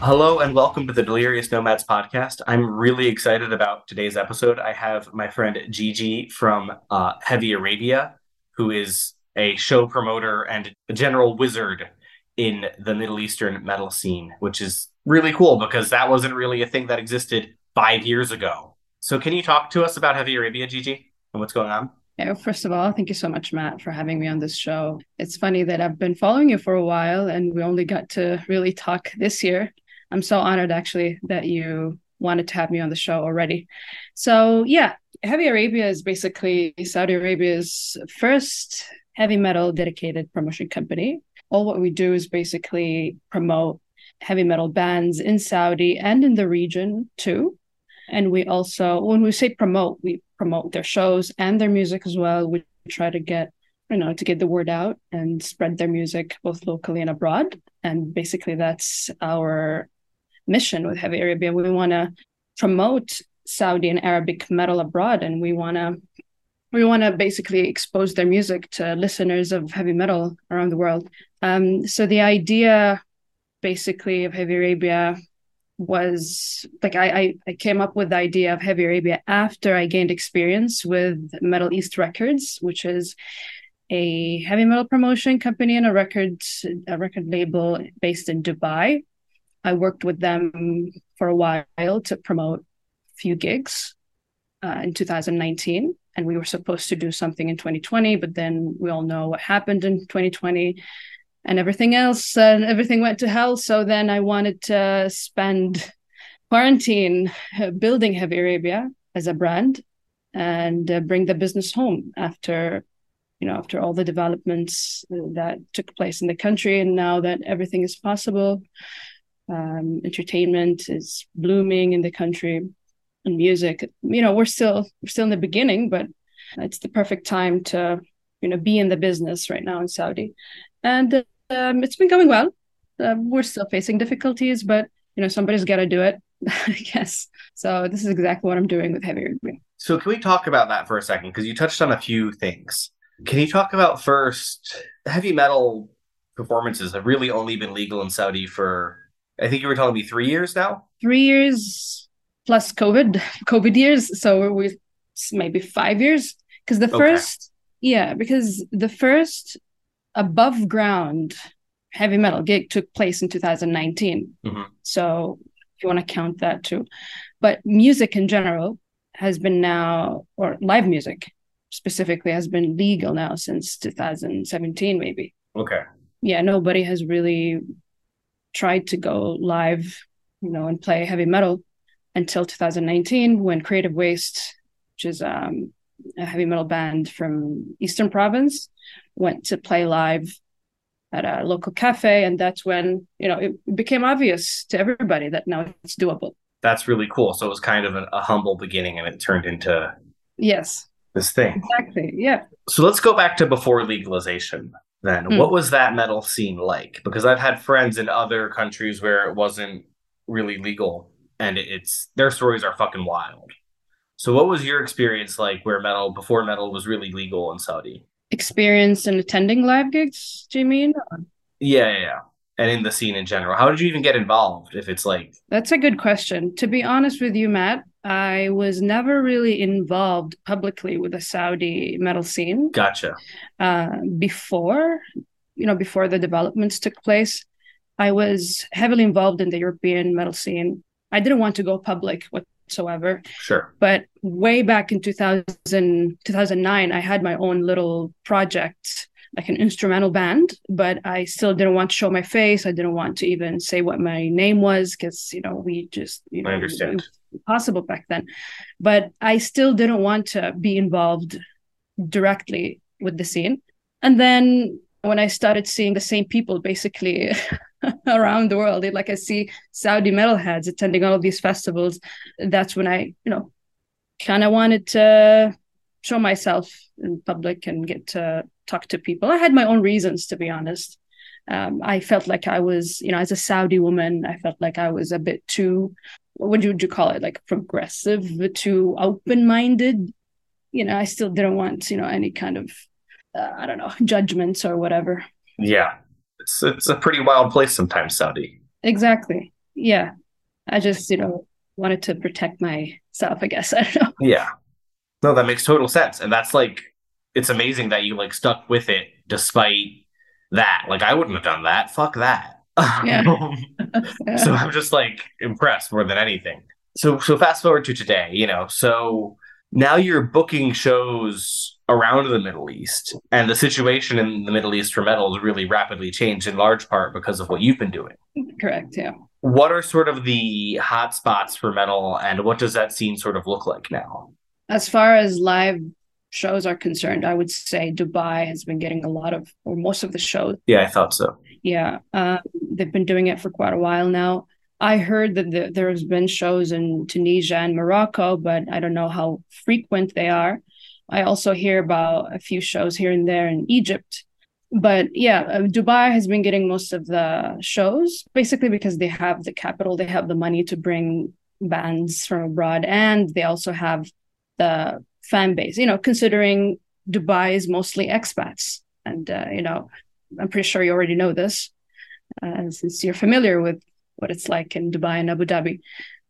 Hello and welcome to the Delirious Nomads podcast. I'm really excited about today's episode. I have my friend Gigi from uh, Heavy Arabia, who is a show promoter and a general wizard in the Middle Eastern metal scene, which is really cool because that wasn't really a thing that existed five years ago. So, can you talk to us about Heavy Arabia, Gigi, and what's going on? Yeah, first of all, thank you so much, Matt, for having me on this show. It's funny that I've been following you for a while and we only got to really talk this year. I'm so honored actually that you wanted to have me on the show already. So, yeah, Heavy Arabia is basically Saudi Arabia's first heavy metal dedicated promotion company. All what we do is basically promote heavy metal bands in Saudi and in the region too. And we also, when we say promote, we promote their shows and their music as well. We try to get, you know, to get the word out and spread their music both locally and abroad. And basically, that's our mission with Heavy Arabia. We want to promote Saudi and Arabic metal abroad, and we want to we want to basically expose their music to listeners of heavy metal around the world. Um, so the idea, basically, of Heavy Arabia was like I, I, I came up with the idea of Heavy Arabia after I gained experience with Metal East Records, which is a heavy metal promotion company and a record a record label based in Dubai. I worked with them for a while to promote a few gigs uh, in 2019. And we were supposed to do something in 2020, but then we all know what happened in 2020 and everything else, and everything went to hell. So then I wanted to spend quarantine uh, building Heavy Arabia as a brand and uh, bring the business home after you know after all the developments that took place in the country and now that everything is possible um, entertainment is blooming in the country and music you know we're still we're still in the beginning but it's the perfect time to you know be in the business right now in saudi and um, it's been going well uh, we're still facing difficulties but you know somebody's got to do it i guess so this is exactly what i'm doing with heavy So, can we talk about that for a second? Because you touched on a few things. Can you talk about first heavy metal performances have really only been legal in Saudi for, I think you were telling me three years now? three years plus covid covid years so we maybe five years because the Okay. first yeah because the first above ground heavy metal gig took place in 2019 Mhm. so if you want to count that too but music in general has been now or live music specifically has been legal now since 2017 maybe Okay. yeah, nobody has really tried to go live, you know, and play heavy metal until 2019 when Creative Waste, which is um, a heavy metal band from Eastern Province, went to play live at a local cafe, and that's when you know it became obvious to everybody that now it's doable. That's really cool. So, it was kind of a, a humble beginning and it turned into Yes, this thing. exactly. Yeah. So, let's go back to before legalization then. Hmm. What was that metal scene like? Because I've had friends in other countries where it wasn't really legal and it's their stories are fucking wild. So, what was your experience like where metal, before metal was really legal in Saudi? Experience in attending live gigs, do you mean? Yeah, yeah, yeah. And in the scene in general. How did you even get involved if it's like, That's a good question. To be honest with you, Matt, I was never really involved publicly with the Saudi metal scene gotcha? uh, before you know, before the developments took place, I was heavily involved in the European metal scene. I didn't want to go public whatsoever. Sure. But way back in 2000, 2009, I had my own little project, like an instrumental band, but I still didn't want to show my face. I didn't want to even say what my name was because, you know, we just, you know, I understand. Possible back then. But I still didn't want to be involved directly with the scene. And then when I started seeing the same people basically around the world, like I see Saudi metalheads attending all of these festivals, that's when I, you know, kind of wanted to show myself in public and get to talk to people. I had my own reasons, to be honest. Um, I felt like I was, you know, as a Saudi woman, I felt like I was a bit too, what would you, would you call it, like progressive, to open minded. You know, I still didn't want, you know, any kind of uh, I don't know, judgments or whatever. Yeah. It's it's a pretty wild place sometimes, Saudi. Exactly. Yeah. I just, you know, wanted to protect myself, I guess. I don't know. Yeah. No, that makes total sense. And that's like it's amazing that you like stuck with it despite that. Like I wouldn't have done that. Fuck that. Yeah. so I'm just like impressed more than anything. So so fast forward to today, you know. So now you're booking shows around the Middle East, and the situation in the Middle East for metal has really rapidly changed in large part because of what you've been doing. Correct. Yeah. What are sort of the hot spots for metal, and what does that scene sort of look like now? As far as live shows are concerned, I would say Dubai has been getting a lot of, or most of the shows. Yeah, I thought so. Yeah, uh, they've been doing it for quite a while now. I heard that the, there has been shows in Tunisia and Morocco, but I don't know how frequent they are. I also hear about a few shows here and there in Egypt. But yeah, uh, Dubai has been getting most of the shows basically because they have the capital, they have the money to bring bands from abroad, and they also have the fan base. You know, considering Dubai is mostly expats, and uh, you know, I'm pretty sure you already know this uh, since you're familiar with what it's like in Dubai and Abu Dhabi.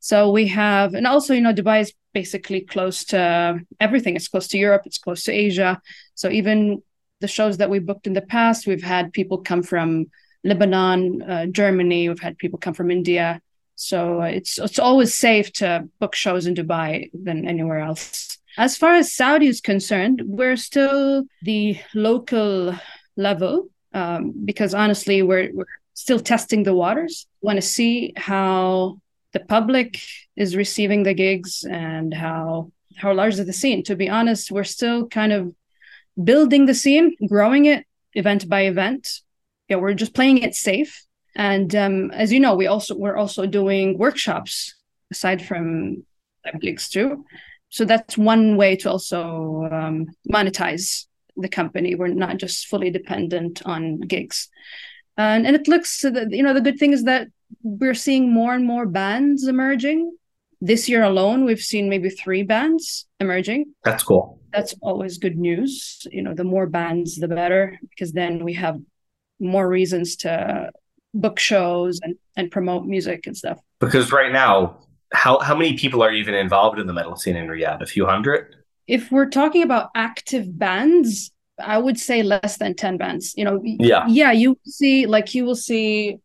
So we have, and also, you know, Dubai is basically close to everything. It's close to Europe, it's close to Asia. So even the shows that we booked in the past, we've had people come from Lebanon, uh, Germany, we've had people come from India. So it's it's always safe to book shows in Dubai than anywhere else. As far as Saudi is concerned, we're still the local level um, because honestly, we're, we're still testing the waters. Want to see how the public is receiving the gigs and how how large is the scene. To be honest, we're still kind of building the scene, growing it event by event. Yeah, we're just playing it safe. And um, as you know, we also we're also doing workshops aside from gigs too. So that's one way to also um, monetize the company. We're not just fully dependent on gigs. And, and it looks, that you know, the good thing is that we're seeing more and more bands emerging. This year alone, we've seen maybe three bands emerging. That's cool. That's always good news. You know, the more bands, the better, because then we have more reasons to book shows and, and promote music and stuff. Because right now, how how many people are even involved in the metal scene in Riyadh? A few hundred? If we're talking about active bands, I would say less than 10 bands. You know, Yeah. yeah, you see like you will see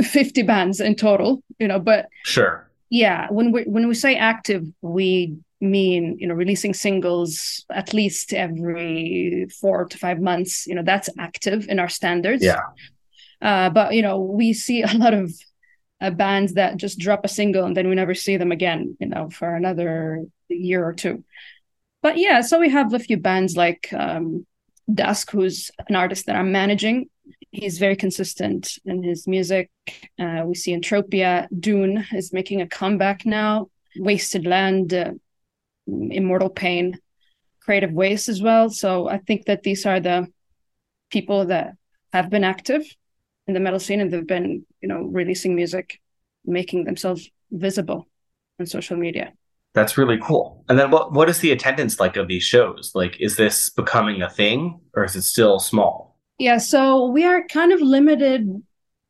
50 bands in total, you know, but Sure. yeah, when we when we say active, we mean, you know, releasing singles at least every 4 to 5 months, you know, that's active in our standards. Yeah. Uh, but you know, we see a lot of uh, bands that just drop a single and then we never see them again, you know, for another year or two. But yeah, so we have a few bands like um, Dusk, who's an artist that I'm managing. He's very consistent in his music. Uh, we see Entropia. Dune is making a comeback now. Wasted Land, uh, Immortal Pain, Creative Waste as well. So I think that these are the people that have been active in the metal scene and they've been, you know, releasing music, making themselves visible on social media. That's really cool. And then what what is the attendance like of these shows? Like is this becoming a thing or is it still small? Yeah, so we are kind of limited,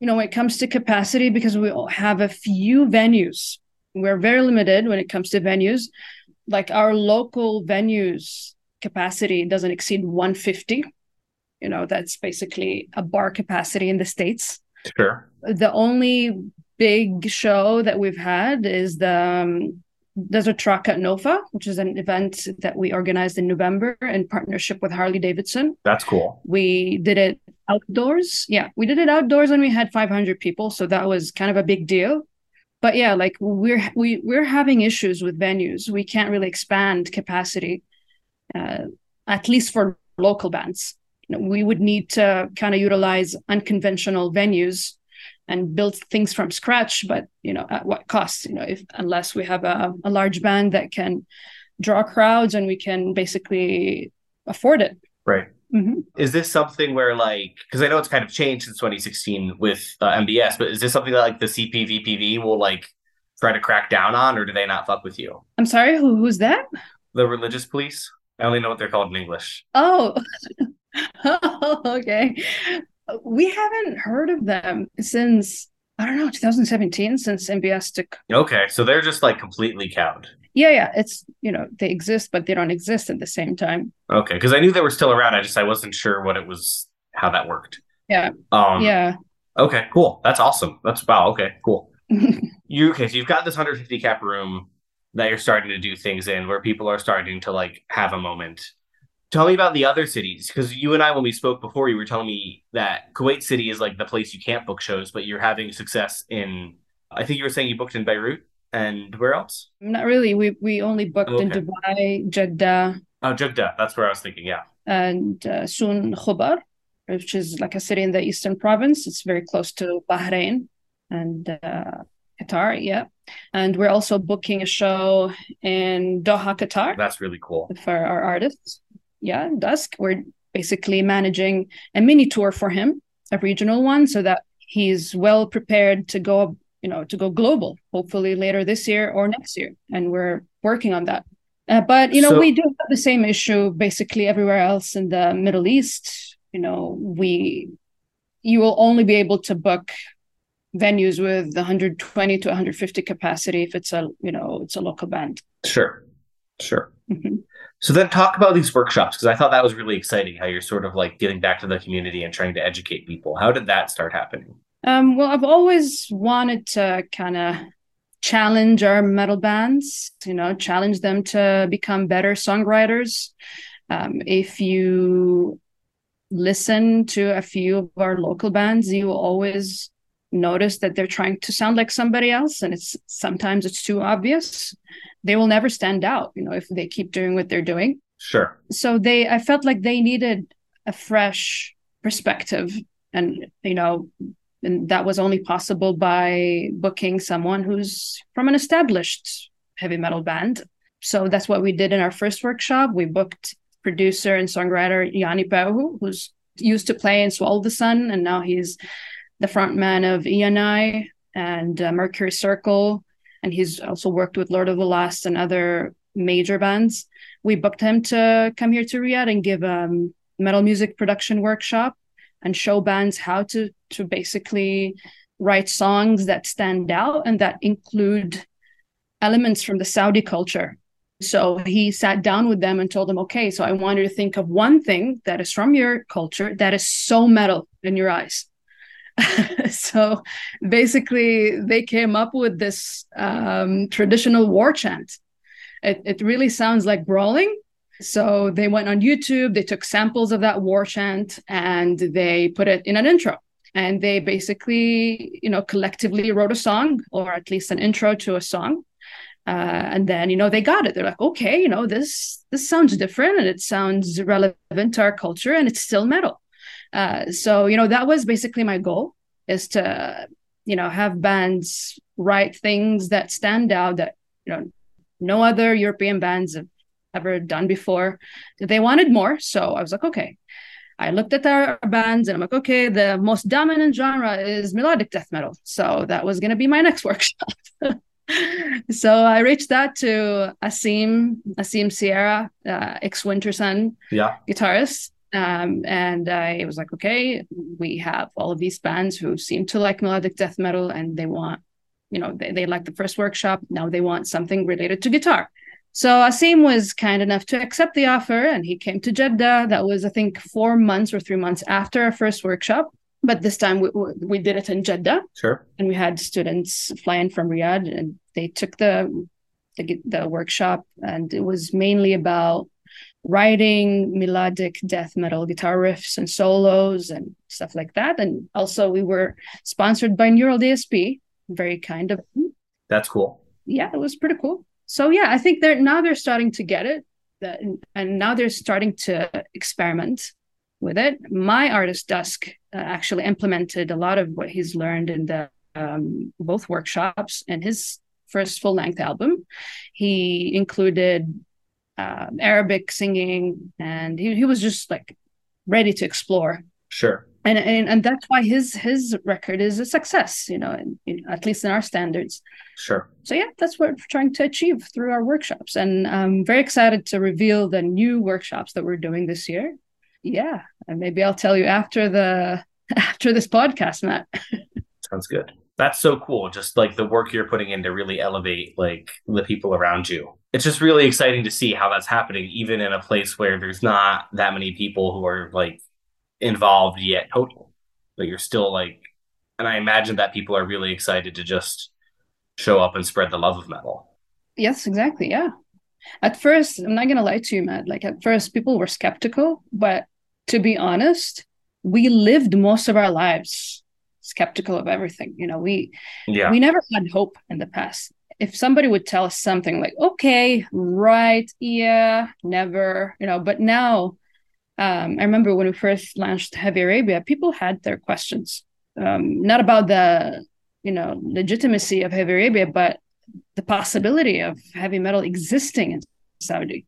you know, when it comes to capacity because we have a few venues. We're very limited when it comes to venues. Like our local venues capacity doesn't exceed 150. You know, that's basically a bar capacity in the States. Sure. The only big show that we've had is the um, Desert Rock at NOFA, which is an event that we organized in November in partnership with Harley Davidson. That's cool. We did it outdoors. Yeah, we did it outdoors and we had 500 people, so that was kind of a big deal. But yeah, like we're we we're having issues with venues. We can't really expand capacity, uh, at least for local bands. You know, we would need to kind of utilize unconventional venues and build things from scratch but you know at what cost you know if unless we have a, a large band that can draw crowds and we can basically afford it. Right. Mm-hmm. is this something where like because i know it's kind of changed since 2016 with uh, mbs but is this something that like the cpvpv will like try to crack down on or do they not fuck with you? I'm sorry who, who's that? The religious police? I only know what they're called in english. Oh. Oh okay we haven't heard of them since I don't know 2017 since MBS took. Okay, so they're just like completely cowed. Yeah, yeah, it's you know they exist, but they don't exist at the same time. Okay, because I knew they were still around. I just I wasn't sure what it was, how that worked. Yeah. Um. Yeah. Okay. Cool. That's awesome. That's wow. Okay. Cool. you okay? So you've got this 150 cap room that you're starting to do things in, where people are starting to like have a moment. Tell me about the other cities because you and I, when we spoke before, you were telling me that Kuwait City is like the place you can't book shows, but you're having success in. I think you were saying you booked in Beirut and where else? Not really. We we only booked Okay. in Dubai, Jeddah, Oh, Jeddah. That's where I was thinking. Yeah. and uh, soon Khobar, which is like a city in the eastern province. It's very close to Bahrain and uh, Qatar. Yeah, and we're also booking a show in Doha, Qatar. That's really cool. for our artists. Yeah, Dusk. We're basically managing a mini tour for him, a regional one, so that he's well prepared to go, you know, to go global, hopefully later this year or next year. And we're working on that. Uh, but you know, So- we do have the same issue basically everywhere else in the Middle East. You know, we you will only be able to book venues with 120 to 150 capacity if it's a you know it's a local band. Sure. Sure. Mhm. So then talk about these workshops because I thought that was really exciting how you're sort of like giving back to the community and trying to educate people. How did that start happening? Um, well, I've always wanted to kind of challenge our metal bands, you know, challenge them to become better songwriters. Um, if you listen to a few of our local bands, you always notice that they're trying to sound like somebody else, and it's sometimes it's too obvious. They will never stand out, you know, if they keep doing what they're doing Sure. so they i felt like they needed a fresh perspective and you know and that was only possible by booking someone who's from an established heavy metal band so that's what we did in our first workshop we booked producer and songwriter Jaani Peuhu, who's used to play in swallow the sun and now he's the front man of eni and uh, mercury circle and he's also worked with lord of the lost and other major bands we booked him to come here to Riyadh and give a um, metal music production workshop and show bands how to to basically write songs that stand out and that include elements from the Saudi culture. So he sat down with them and told them, okay, so I want you to think of one thing that is from your culture that is so metal in your eyes. so basically, they came up with this um, traditional war chant it, it really sounds like brawling. So they went on YouTube, they took samples of that war chant and they put it in an intro. And they basically, you know, collectively wrote a song or at least an intro to a song. Uh, and then, you know, they got it. They're like, okay, you know, this this sounds different and it sounds relevant to our culture and it's still metal. Uh, so, you know, that was basically my goal is to, you know, have bands write things that stand out that, you know, no other European bands have ever done before. They wanted more. So I was like, okay. I looked at our bands and I'm like, okay, the most dominant genre is melodic death metal. So that was going to be my next workshop. so I reached out to Asim, Asim Searah, uh, ex Wintersun Yeah. guitarist. Um, and I was like, okay, we have all of these bands who seem to like melodic death metal and they want you know they, they like the first workshop now they want something related to guitar So Asim was kind enough to accept the offer and he came to Jeddah. That was, I think, four months or three months after our first workshop. But this time we, we did it in Jeddah. Sure. And we had students flying from Riyadh and they took the, the, the workshop. And it was mainly about writing melodic death metal guitar riffs and solos and stuff like that. And also we were sponsored by Neural DSP, very kind of. That's cool. Yeah, it was pretty cool. So yeah, I think they're now they're starting to get it, that, and now they're starting to experiment with it. My artist Dusk uh, actually implemented a lot of what he's learned in the um, both workshops and his first full length album. He included uh, Arabic singing, and he, he was just like ready to explore. Sure. And, and and that's why his his record is a success, you know, in, in, at least in our standards. Sure. So yeah, that's what we're trying to achieve through our workshops, and I'm very excited to reveal the new workshops that we're doing this year. Yeah, and maybe I'll tell you after the after this podcast, Matt. Sounds good. That's so cool. Just like the work you're putting in to really elevate like the people around you it's just really exciting to see how that's happening, even in a place where there's not that many people who are like involved yet total. But you're still like, and I imagine that people are really excited to just show up and spread the love of metal. Yes, exactly. Yeah. At first, I'm not gonna lie to you, Matt. Like at first, people were skeptical, but to be honest, we lived most of our lives skeptical of everything. You know, we yeah. we never had hope in the past if somebody would tell us something like, okay, right, yeah, never, you know, but now, um, I remember when we first launched Heavy Arabia, people had their questions, um, not about the, you know, legitimacy of Heavy Arabia, but the possibility of heavy metal existing in Saudi.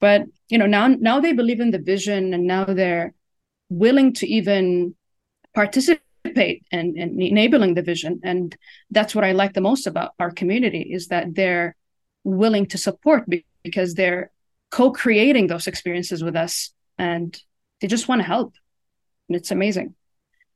But you know, now now they believe in the vision, and now they're willing to even participate participate and, and enabling the vision. And that's what i like the most about our community is that they're willing to support because they're co-creating those experiences with us and they just want to help. And it's amazing.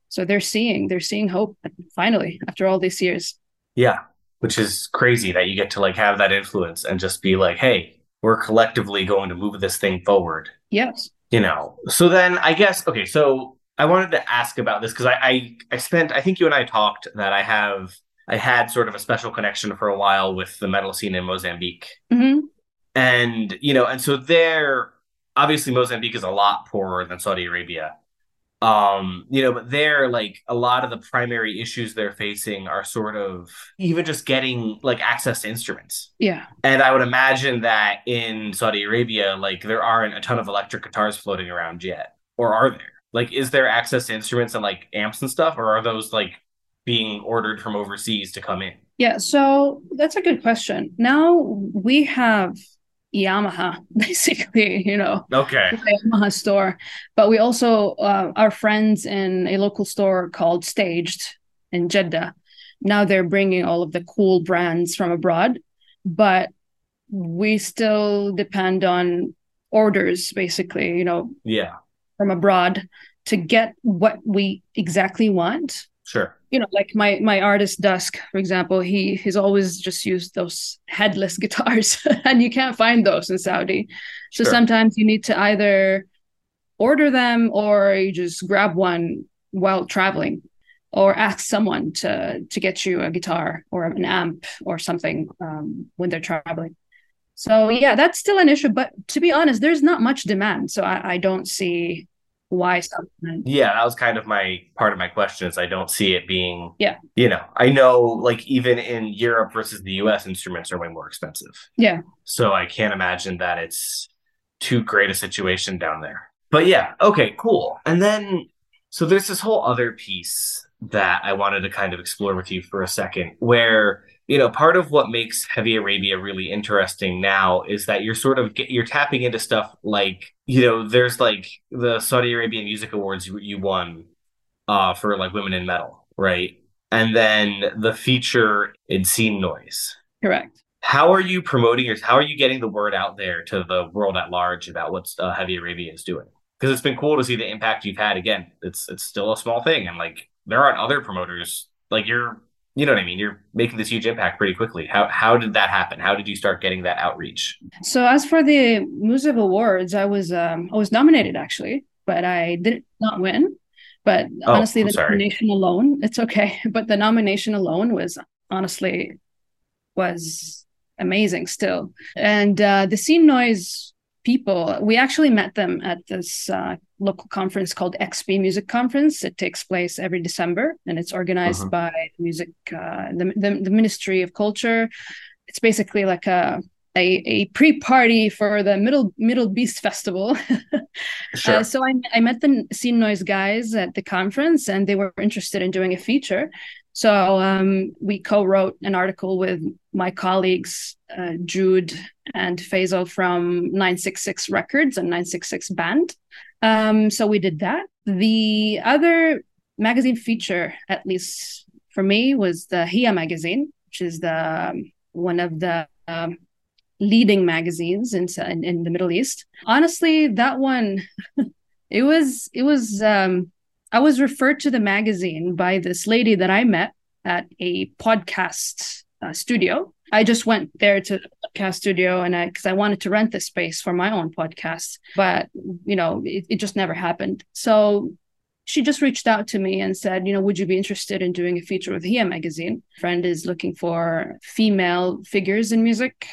So they're seeing they're seeing hope finally after all these years. Yeah which is crazy that you get to like have that influence and just be like hey we're collectively going to move this thing forward. Yes. You know so then i guess okay so I wanted to ask about this because I, I, I spent I think you and I talked that I have I had sort of a special connection for a while with the metal scene in Mozambique, mm-hmm. and you know, and so there obviously Mozambique is a lot poorer than Saudi Arabia, um, you know, but there like a lot of the primary issues they're facing are sort of even just getting like access to instruments. Yeah, and I would imagine that in Saudi Arabia, like there aren't a ton of electric guitars floating around yet, or are there? Like is there access to instruments and like amps and stuff or are those like being ordered from overseas to come in? Yeah so that's a good question. Now we have yamaha basically you know. Okay. Yamaha store but we also uh, our friends in a local store called staged in jeddah. Now they're bringing all of the cool brands from abroad but we still depend on orders basically you know. Yeah from abroad to get what we exactly want. Sure. You know like my my artist dusk for example he he's always just used those headless guitars and you can't find those in saudi. So sure. sometimes you need to either order them or you just grab one while traveling or ask someone to to get you a guitar or an amp or something um, when they're traveling so yeah, that's still an issue. But to be honest, there's not much demand, so I, I don't see why something. Yeah, that was kind of my part of my question. Is I don't see it being. Yeah. You know, I know like even in Europe versus the U.S., instruments are way more expensive. Yeah. So I can't imagine that it's too great a situation down there. But yeah, okay, cool. And then so there's this whole other piece that I wanted to kind of explore with you for a second, where you know part of what makes heavy arabia really interesting now is that you're sort of get, you're tapping into stuff like you know there's like the saudi arabian music awards you, you won uh for like women in metal right? And then the feature in scene noise. Correct. How are you promoting your how are you getting the word out there to the world at large about what uh, heavy arabia is doing? Because it's been cool to see the impact you've had. Again it's it's still a small thing and like there aren't other promoters like you're you know what I mean? You're making this huge impact pretty quickly. How how did that happen? How did you start getting that outreach? So as for the Musev Awards, I was um, I was nominated actually, but I did not win. But Oh, honestly, I'm the sorry. nomination alone, it's okay. But the nomination alone was honestly was amazing still. And uh, the Scene Noise people, we actually met them at this uh, local conference called XP Music Conference. It takes place every December, and it's organized Mhm. by music, uh, the, the the Ministry of Culture. It's basically like a a, a pre-party for the Middle MDLBEAST Festival. Sure. Uh, so I, I met the Scene Noise guys at the conference, and they were interested in doing a feature. So um, we co-wrote an article with my colleagues uh, Jude and Faisal from 966 Records and 966 Band. Um, so we did that. The other magazine feature, at least for me, was the Hia magazine, which is the um, one of the um, leading magazines in, in in the Middle East. Honestly, that one, it was it was. Um, I was referred to the magazine by this lady that I met at a podcast uh, studio. I just went there to the podcast studio and I because I wanted to rent this space for my own podcast, but you know it, it just never happened. So she just reached out to me and said, you know, would you be interested in doing a feature with Hia magazine? friend is looking for female figures in music,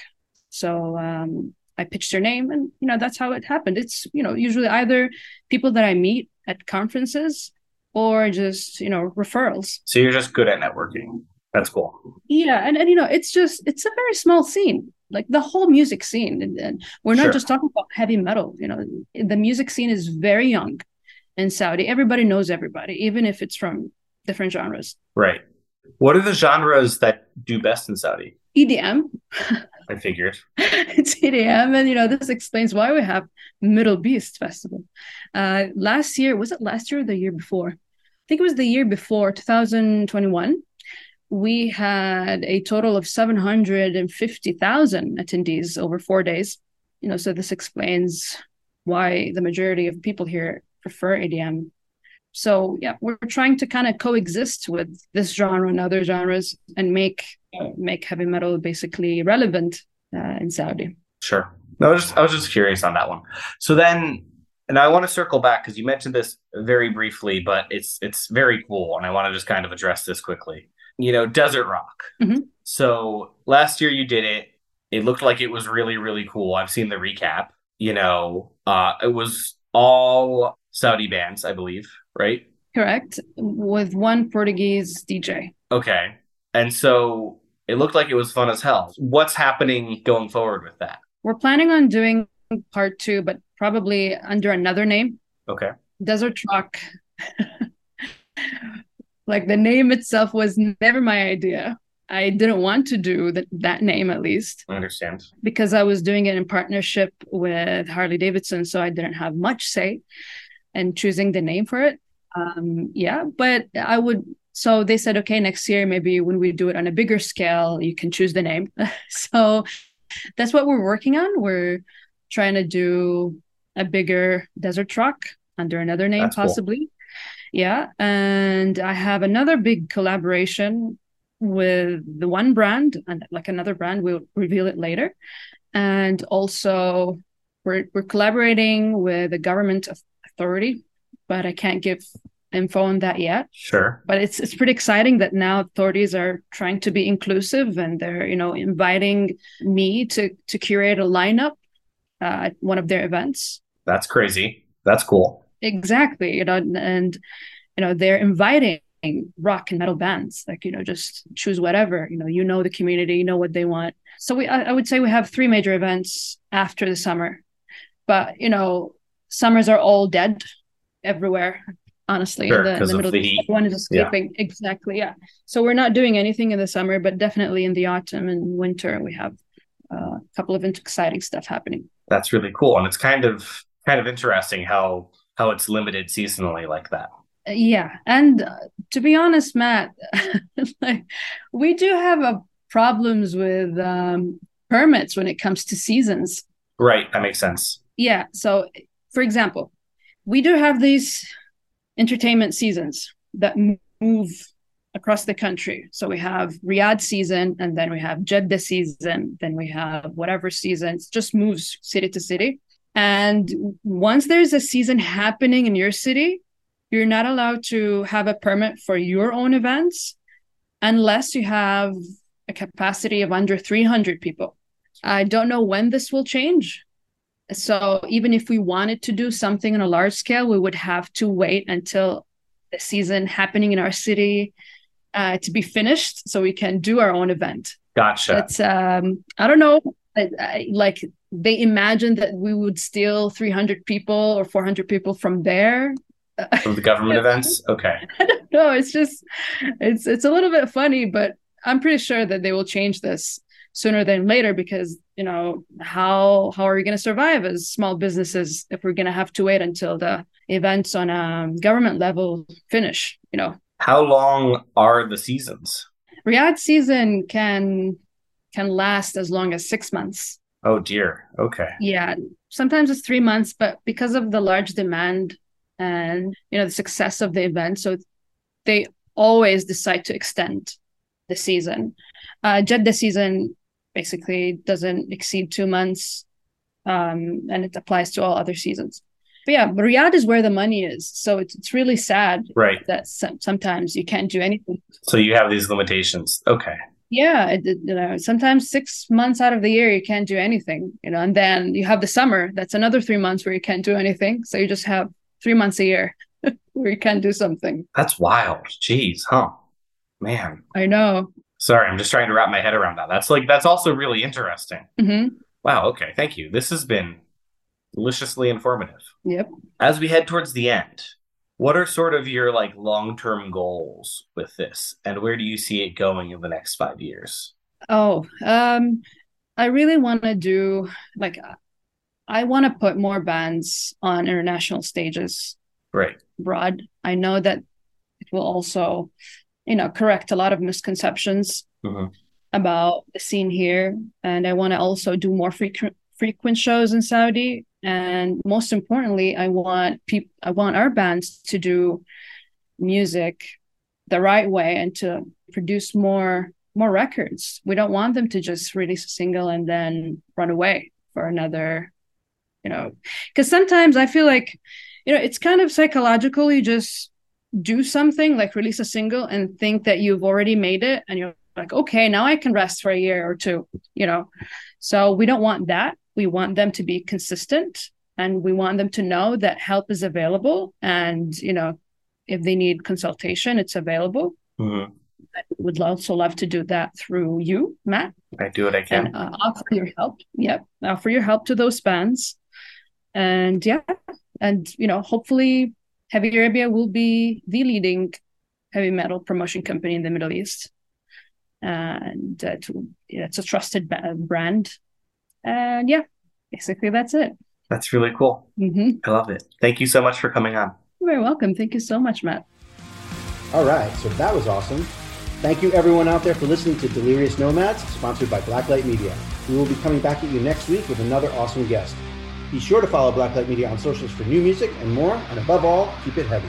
so um, I pitched her name, and you know that's how it happened. It's you know usually either people that I meet at conferences or just you know referrals. so you're just good at networking. That's cool. Yeah, and, and you know, it's just it's a very small scene, like the whole music scene. And, and we're not Sure. just talking about heavy metal. You know, the music scene is very young in Saudi. Everybody knows everybody, even if it's from different genres. Right. What are the genres that do best in Saudi? EDM, I figured. it's EDM, and you know this explains why we have MDLBEAST Festival. Uh, last year was it last year or the year before? I think it was the year before, 2021. We had a total of 750,000 attendees over four days. You know, so this explains why the majority of people here prefer EDM. So yeah, we're trying to kind of coexist with this genre and other genres and make make heavy metal basically relevant uh, in Saudi. Sure. No, I was just I was just curious on that one. So then, and I want to circle back because you mentioned this very briefly, but it's it's very cool, and I want to just kind of address this quickly. You know, desert rock. Mhm. So last year you did it. It looked like it was really really cool. I've seen the recap. You know, uh, it was all Saudi bands, I believe, right? Correct, with one Portuguese DJ. Okay. And so it looked like it was fun as hell. What's happening going forward with that? We're planning on doing part two, but probably under another name, Okay. Desert Rock. like the name itself was never my idea. I didn't want to do that, that name at least I understand. because I was doing it in partnership with Harley Davidson, so I didn't have much say in choosing the name for it. Um, yeah, but I would. So they said, okay, next year maybe when we do it on a bigger scale, you can choose the name. so that's what we're working on. We're trying to do a bigger desert rock under another name, That's cool. Yeah, and I have another big collaboration with the one brand and like another brand. We'll reveal it later, and also we're we're collaborating with a government authority, but I can't give info on that yet. Sure. But it's it's pretty exciting that now authorities are trying to be inclusive and they're you know inviting me to to curate a lineup uh, at one of their events. That's crazy. That's cool. Exactly, you know, and you know they're inviting rock and metal bands like you know just choose whatever you know you know the community you know what they want so we i, I would say we have three major events after the summer but you know summers are all dead everywhere honestly Sure, in the, in the of the heat. everyone is Yeah. escaping exactly yeah so we're not doing anything in the summer but definitely in the autumn and winter we have uh, a couple of exciting stuff happening That's really cool. And it's kind of kind of interesting how how it's limited seasonally like that. Yeah, and uh, to be honest, Matt, like we do have uh, problems with um, permits when it comes to seasons. Right. That makes sense. Yeah, so for example, we do have these entertainment seasons that move across the country. So we have Riyadh season, and then we have Jeddah season, then we have whatever season. It just moves city to city. And once there's a season happening in your city, you're not allowed to have a permit for your own events unless you have a capacity of under 300 people. I don't know when this will change. So even if we wanted to do something on a large scale, we would have to wait until the season happening in our city uh, to be finished so we can do our own event. Gotcha. It's um, I don't know, I, I, like they imagined that we would steal 300 people or 400 people from there. From the government events, okay. I don't know. It's just it's it's a little bit funny, but I'm pretty sure that they will change this sooner than later because you know how how are we going to survive as small businesses if we're going to have to wait until the events on a government level finish you know how long are the seasons riyadh season can can last as long as six months oh dear. Okay. Yeah. Sometimes it's three months but because of the large demand and you know the success of the event so they always decide to extend the season. Uh jeddah season basically doesn't exceed two months um, and it applies to all other seasons. But yeah riyadh is where the money is so it's, it's really sad right. that some, sometimes you can't do anything. So you have these limitations. Okay yeah it, you know sometimes six months out of the year you can't do anything you know and then you have the summer that's another three months where you can't do anything so you just have three months a year where you can't do something that's wild jeez huh man i know Sorry, I'm just trying to wrap my head around that. That's like that's also really interesting. Mm-hmm. Wow. Okay. Thank you. This has been deliciously informative. Yep. As we head towards the end, what are sort of your like long-term goals with this, and where do you see it going in the next five years? Oh, um, I really want to do like I want to put more bands on international stages. Right. Abroad. I know that it will also you know correct a lot of misconceptions mm-hmm. about the scene here and i want to also do more frequent frequent shows in saudi and most importantly i want people i want our bands to do music the right way and to produce more more records. We don't want them to just release a single and then run away for another you know. Because sometimes i feel like you know it's kind of psychological. You just do something like release a single and think that you've already made it and you're like okay now i can rest for a year or two you know? So we don't want that we want them to be consistent and we want them to know that help is available and you know if they need consultation it's available mm-hmm. I would also love to do that through you matt i do what i can and, uh, offer your help yep offer your help to those bands and yeah and you know hopefully Heavy Arabia will be the leading heavy metal promotion company in the Middle East. And uh, to, yeah, it's a trusted brand. And yeah, basically that's it. That's really cool. Mm-hmm. I love it. Thank you so much for coming on. You're very welcome. Thank you so much, Matt. All right, so that was awesome. Thank you everyone out there for listening to Delirious Nomads, sponsored by Blacklight Media. We will be coming back at you next week with another awesome guest. Be sure to follow Blacklight Media on socials for new music and more, and above all, keep it heavy.